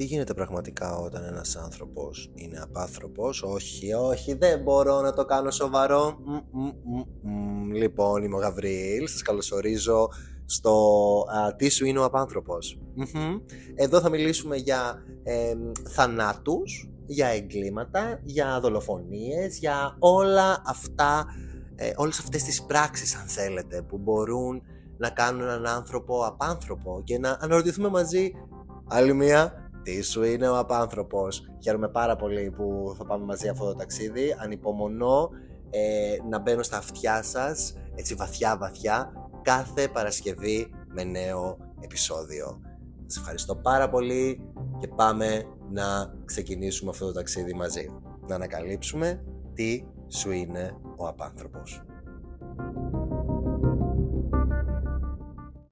τι γίνεται πραγματικά όταν ένας άνθρωπος είναι απάνθρωπος; Όχι, όχι, δεν μπορώ να το κάνω σοβαρό. Λοιπόν, είμαι ο Γαβρίλ, σας καλωσορίζω στο «Τι σου είναι ο απάνθρωπος». Εδώ θα μιλήσουμε για ε, θανάτους, για εγκλήματα, για δολοφονίες, για όλα αυτά, ε, όλες αυτές τις πράξεις αν θέλετε που μπορούν να κάνουν έναν άνθρωπο απάνθρωπο και να αναρωτηθούμε μαζί άλλη μία τι σου είναι ο απάνθρωπος. Χαίρομαι πάρα πολύ που θα πάμε μαζί αυτό το ταξίδι. Ανυπομονώ ε, να μπαίνω στα αυτιά σας, έτσι βαθιά βαθιά, κάθε Παρασκευή με νέο επεισόδιο. Σας ευχαριστώ πάρα πολύ και πάμε να ξεκινήσουμε αυτό το ταξίδι μαζί. Να ανακαλύψουμε τι σου είναι ο απάνθρωπος.